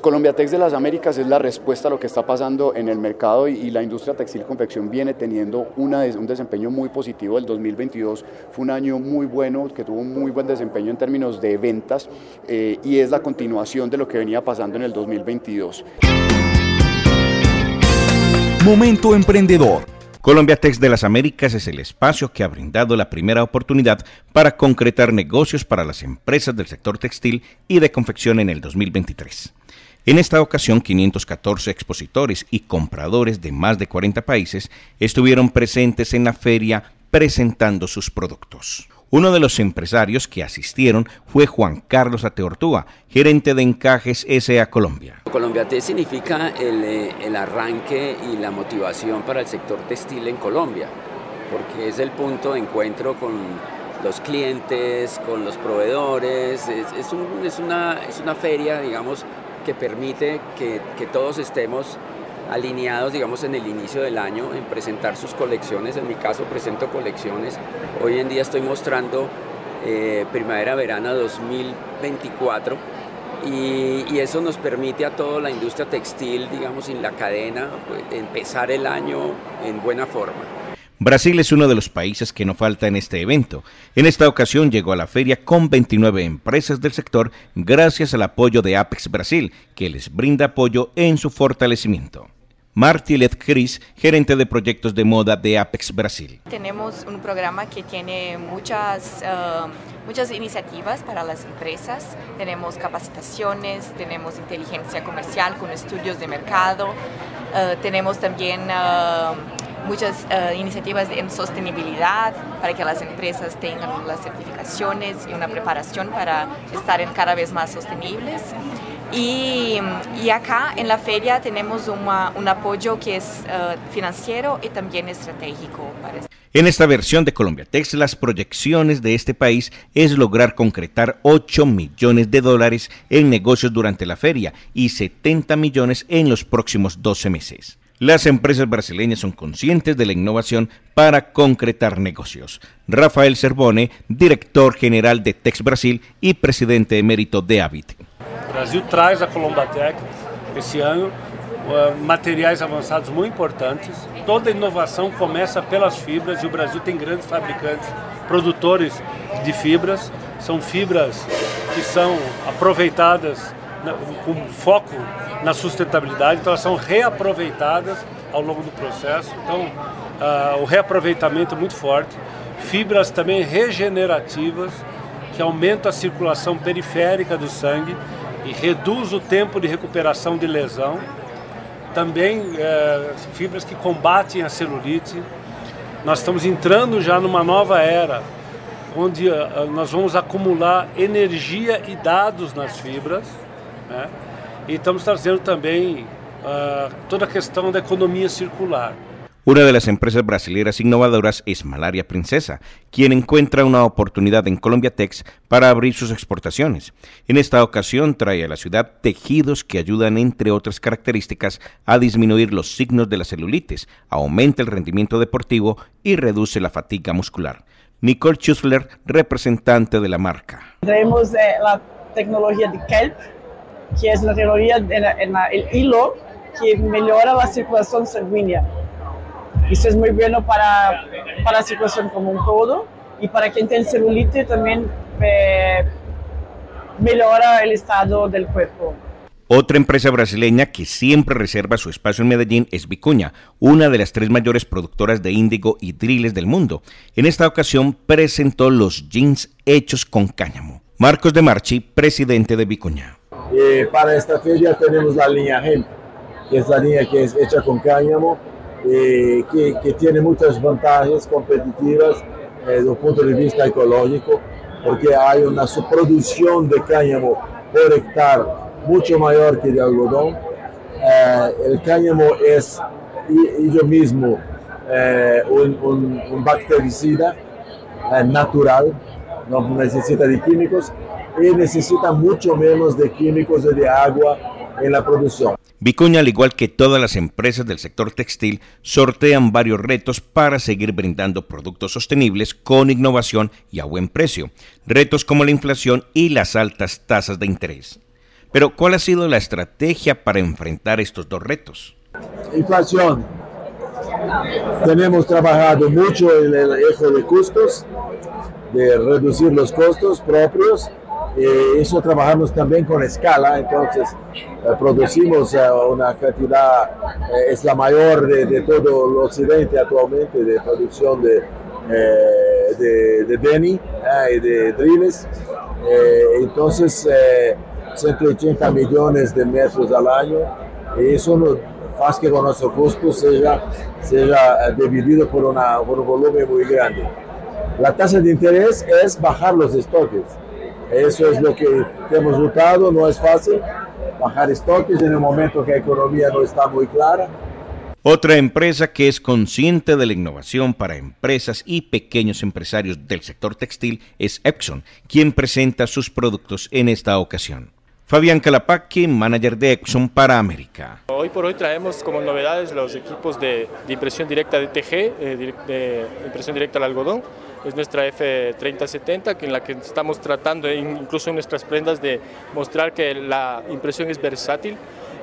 Colombia Tex de las Américas es la respuesta a lo que está pasando en el mercado y, la industria textil confección viene teniendo un desempeño muy positivo. El 2022 fue un año muy bueno, que tuvo un muy buen desempeño en términos de ventas eh, y es la continuación de lo que venía pasando en el 2022. Momento emprendedor. Colombia Tex de las Américas es el espacio que ha brindado la primera oportunidad para concretar negocios para las empresas del sector textil y de confección en el 2023. En esta ocasión, 514 expositores y compradores de más de 40 países estuvieron presentes en la feria presentando sus productos. Uno de los empresarios que asistieron fue Juan Carlos Ateortúa, gerente de Encajes SA Colombia. Colombia T significa el, eh, el, arranque y la motivación para el sector textil en Colombia, porque es el punto de encuentro con los clientes, con los proveedores, es una feria, digamos, que permite que, que, todos estemos alineados, digamos, en el inicio del año, en presentar sus colecciones. En mi caso presento colecciones. Hoy en día estoy mostrando eh, Primavera-Verano 2024 y, eso nos permite a toda la industria textil, digamos, en la cadena, pues, empezar el año en buena forma. Brasil es uno de los países que no falta en este evento. En esta ocasión llegó a la feria con 29 empresas del sector gracias al apoyo de Apex Brasil, que les brinda apoyo en su fortalecimiento. Martilet Cris, gerente de proyectos de moda de Apex Brasil. Tenemos un programa que tiene muchas, uh, muchas iniciativas para las empresas. Tenemos capacitaciones, tenemos inteligencia comercial con estudios de mercado, uh, tenemos también uh, muchas uh, iniciativas en sostenibilidad para que las empresas tengan las certificaciones y una preparación para estar en cada vez más sostenibles. Y, y acá en la feria tenemos un apoyo que es uh, financiero y también estratégico. Para en esta versión de Colombia Tex, las proyecciones de este país es lograr concretar 8 millones de dólares en negocios durante la feria y 70 millones en los próximos 12 meses. Las empresas brasileñas son conscientes de la innovación para concretar negocios. Rafael Cervone, director general de Tex Brasil y presidente emérito de Avit. Brasil traz a Colombatec esse ano uh, materiais avançados muito importantes. Toda inovação começa pelas fibras e o Brasil tem grandes fabricantes, produtores de fibras. São fibras que são aproveitadas com foco na sustentabilidade, então elas são reaproveitadas ao longo do processo. Então, uh, o reaproveitamento é muito forte. Fibras também regenerativas, que aumentam a circulação periférica do sangue e reduz o tempo de recuperação de lesão. Também uh, fibras que combatem a celulite. Nós estamos entrando já numa nova era, onde uh, nós vamos acumular energia e dados nas fibras né? E estamos trazendo também uh, toda a questão da economia circular. Una de las empresas brasileñas innovadoras es Malaria Princesa, quien encuentra una oportunidad en Colombia Tex para abrir sus exportaciones. En esta ocasión trae a la ciudad tejidos que ayudan, entre otras características, a disminuir los signos de la celulitis, aumenta el rendimiento deportivo y reduce la fatiga muscular. Nicole Schussler, representante de la marca. Traemos eh, la tecnología de kelp que es la teoría en, el hilo que mejora la circulación sanguínea. Eso es muy bueno para, para la circulación como un todo y para quien tiene celulitis también eh, mejora el estado del cuerpo. Otra empresa brasileña que siempre reserva su espacio en Medellín es Vicuña, una de las tres mayores productoras de índigo y driles del mundo. En esta ocasión presentó los jeans hechos con cáñamo. Marcos de Marchi, presidente de Vicuña. Eh, para esta feria tenemos la línea Hemp, que es la línea que es hecha con cáñamo, eh, que, que, tiene muchas ventajas competitivas eh, desde el punto de vista ecológico, porque hay una subproducción de cáñamo por hectárea mucho mayor que de algodón. Eh, el cáñamo es yo mismo eh, un, un, un, bactericida eh, natural, no necesita de químicos y necesita mucho menos de químicos y de agua en la producción. Vicuña, al igual que todas las empresas del sector textil, sortean varios retos para seguir brindando productos sostenibles con innovación y a buen precio, retos como la inflación y las altas tasas de interés. Pero ¿cuál ha sido la estrategia para enfrentar estos dos retos? Inflación. Tenemos trabajado mucho en el eje de costos, de reducir los costos propios. Eh, eso trabajamos también con escala, entonces eh, producimos eh, una cantidad, eh, es la mayor de, de, todo el occidente actualmente de producción de, eh, de, de Denny y de Driles. entonces, 180 millones de metros al año, y eso no hace que nuestro costo sea, sea dividido por, una, por un volumen muy grande. La tasa de interés es bajar los estoques. Eso es lo que hemos notado, no es fácil bajar estoques en el momento que la economía no está muy clara. Otra empresa que es consciente de la innovación para empresas y pequeños empresarios del sector textil es Epson, quien presenta sus productos en esta ocasión. Fabián Calapaqui, manager de Exxon para América. Hoy por hoy traemos como novedades los equipos de, de impresión directa de TG, eh, de impresión directa al algodón. Es nuestra F3070, en la que estamos tratando, incluso en nuestras prendas, de mostrar que la impresión es versátil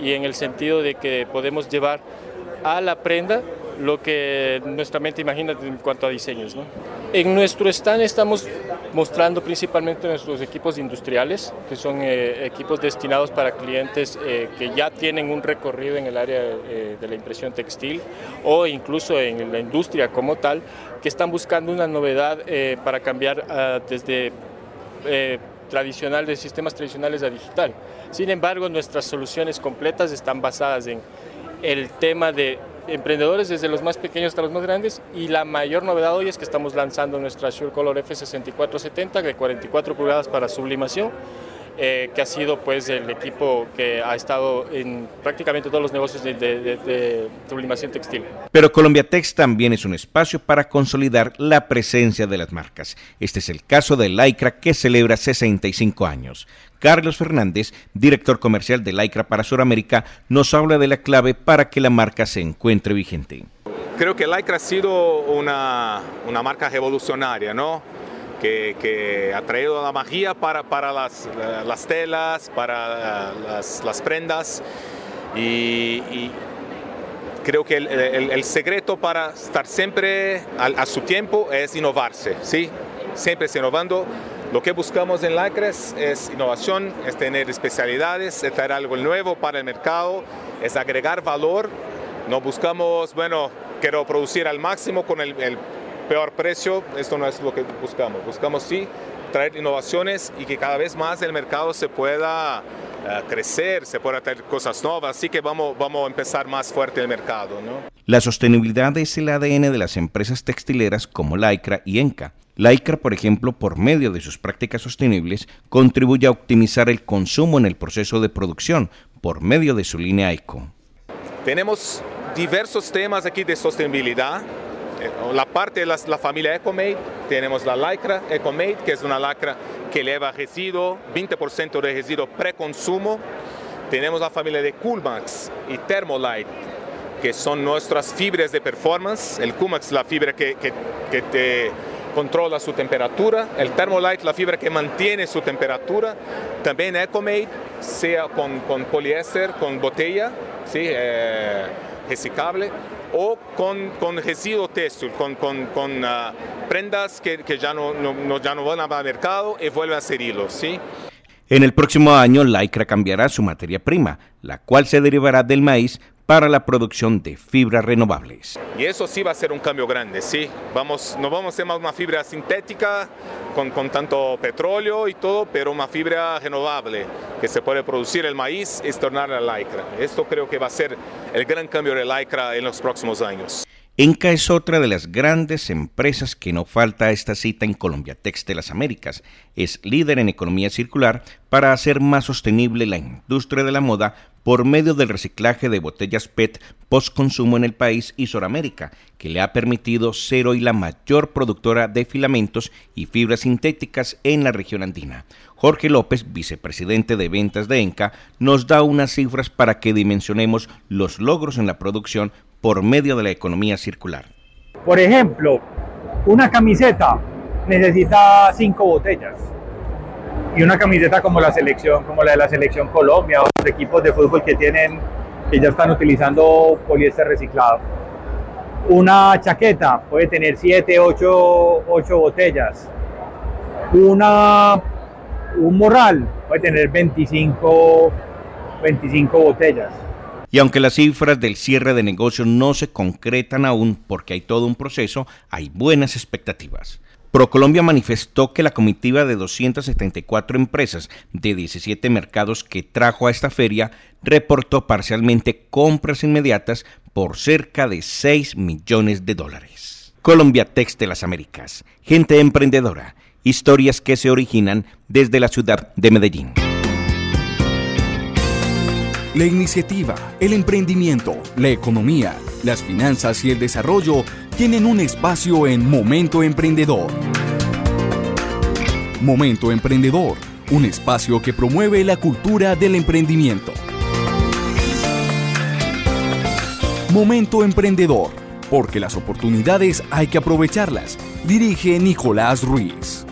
y en el sentido de que podemos llevar a la prenda lo que nuestra mente imagina en cuanto a diseños. ¿no? En nuestro stand estamos mostrando principalmente nuestros equipos industriales, que son eh, equipos destinados para clientes eh, que ya tienen un recorrido en el área eh, de la impresión textil o incluso en la industria como tal, que están buscando una novedad para cambiar uh, desde tradicional de sistemas tradicionales a digital. Sin embargo, nuestras soluciones completas están basadas en el tema de emprendedores desde los más pequeños hasta los más grandes y la mayor novedad hoy es que estamos lanzando nuestra Sure Color F6470 de 44 pulgadas para sublimación eh, que ha sido pues el equipo que ha estado en prácticamente todos los negocios de, de, de, de, sublimación textil. Pero Colombia Tex también es un espacio para consolidar la presencia de las marcas. Este es el caso de Lycra que celebra 65 años. Carlos Fernández, director comercial de Lycra para Sudamérica, nos habla de la clave para que la marca se encuentre vigente. Creo que Lycra ha sido una, una marca revolucionaria, ¿no? Que, que, ha traído la magia para, para las, las, telas, para las, las prendas y, y, creo que el, el, el, secreto para estar siempre a, a, su tiempo es innovarse, ¿sí? siempre se innovando. Lo que buscamos en Lacres es innovación, es tener especialidades, es traer algo nuevo para el mercado, es agregar valor. No buscamos, bueno, quiero producir al máximo con el, el peor precio, esto no es lo que buscamos. Buscamos sí traer innovaciones y que cada vez más el mercado se pueda uh, crecer, se pueda traer cosas nuevas, así que vamos, vamos a empezar más fuerte el mercado. ¿no? La sostenibilidad es el ADN de las empresas textileras como Lycra y Enca. Lycra, por ejemplo, por medio de sus prácticas sostenibles, contribuye a optimizar el consumo en el proceso de producción por medio de su línea ECO. Tenemos diversos temas aquí de sostenibilidad la parte de la, la, familia EcoMade, tenemos la Lycra EcoMade, que es una lacra que lleva residuo, 20% de residuo preconsumo. Tenemos la familia de Coolmax y Thermolite, que son nuestras fibras de performance. El Coolmax, la fibra que, que, que te controla su temperatura. El Thermolite, la fibra que mantiene su temperatura. También EcoMade, sea con, con poliéster, con botella, ¿sí? Eh, reciclable o con, con residuo textil, con, con, uh, prendas que, que ya, no, no, ya no van al mercado y vuelven a ser hilos. ¿sí? En el próximo año, Lycra cambiará su materia prima, la cual se derivará del maíz para la producción de fibras renovables. Y eso sí va a ser un cambio grande, sí. Vamos, no vamos a hacer más una fibra sintética con, con tanto petróleo y todo, pero una fibra renovable que se puede producir el maíz y tornar a lycra. Esto creo que va a ser el gran cambio de lycra en los próximos años. Enca es otra de las grandes empresas que no falta a esta cita en Colombia Tex de las Américas. Es líder en economía circular para hacer más sostenible la industria de la moda por medio del reciclaje de botellas PET post-consumo en el país y Suramérica, que le ha permitido ser hoy la mayor productora de filamentos y fibras sintéticas en la región andina. Jorge López, vicepresidente de ventas de Enca, nos da unas cifras para que dimensionemos los logros en la producción por medio de la economía circular. Por ejemplo, una camiseta necesita cinco botellas. Y una camiseta como la selección, como la de la selección Colombia o los equipos de fútbol que tienen, que ya están utilizando poliéster reciclado. Una chaqueta puede tener 7, 8, 8 botellas. Una, un morral puede tener 25, 25 botellas. Y aunque las cifras del cierre de negocios no se concretan aún porque hay todo un proceso, hay buenas expectativas. ProColombia manifestó que la comitiva de 274 empresas de 17 mercados que trajo a esta feria reportó parcialmente compras inmediatas por cerca de 6 millones de dólares. Colombia Tex de las Américas, gente emprendedora, historias que se originan desde la ciudad de Medellín. La iniciativa, el emprendimiento, la economía, las finanzas y el desarrollo tienen un espacio en Momento Emprendedor. Momento Emprendedor, un espacio que promueve la cultura del emprendimiento. Momento Emprendedor, porque las oportunidades hay que aprovecharlas. Dirige Nicolás Ruiz.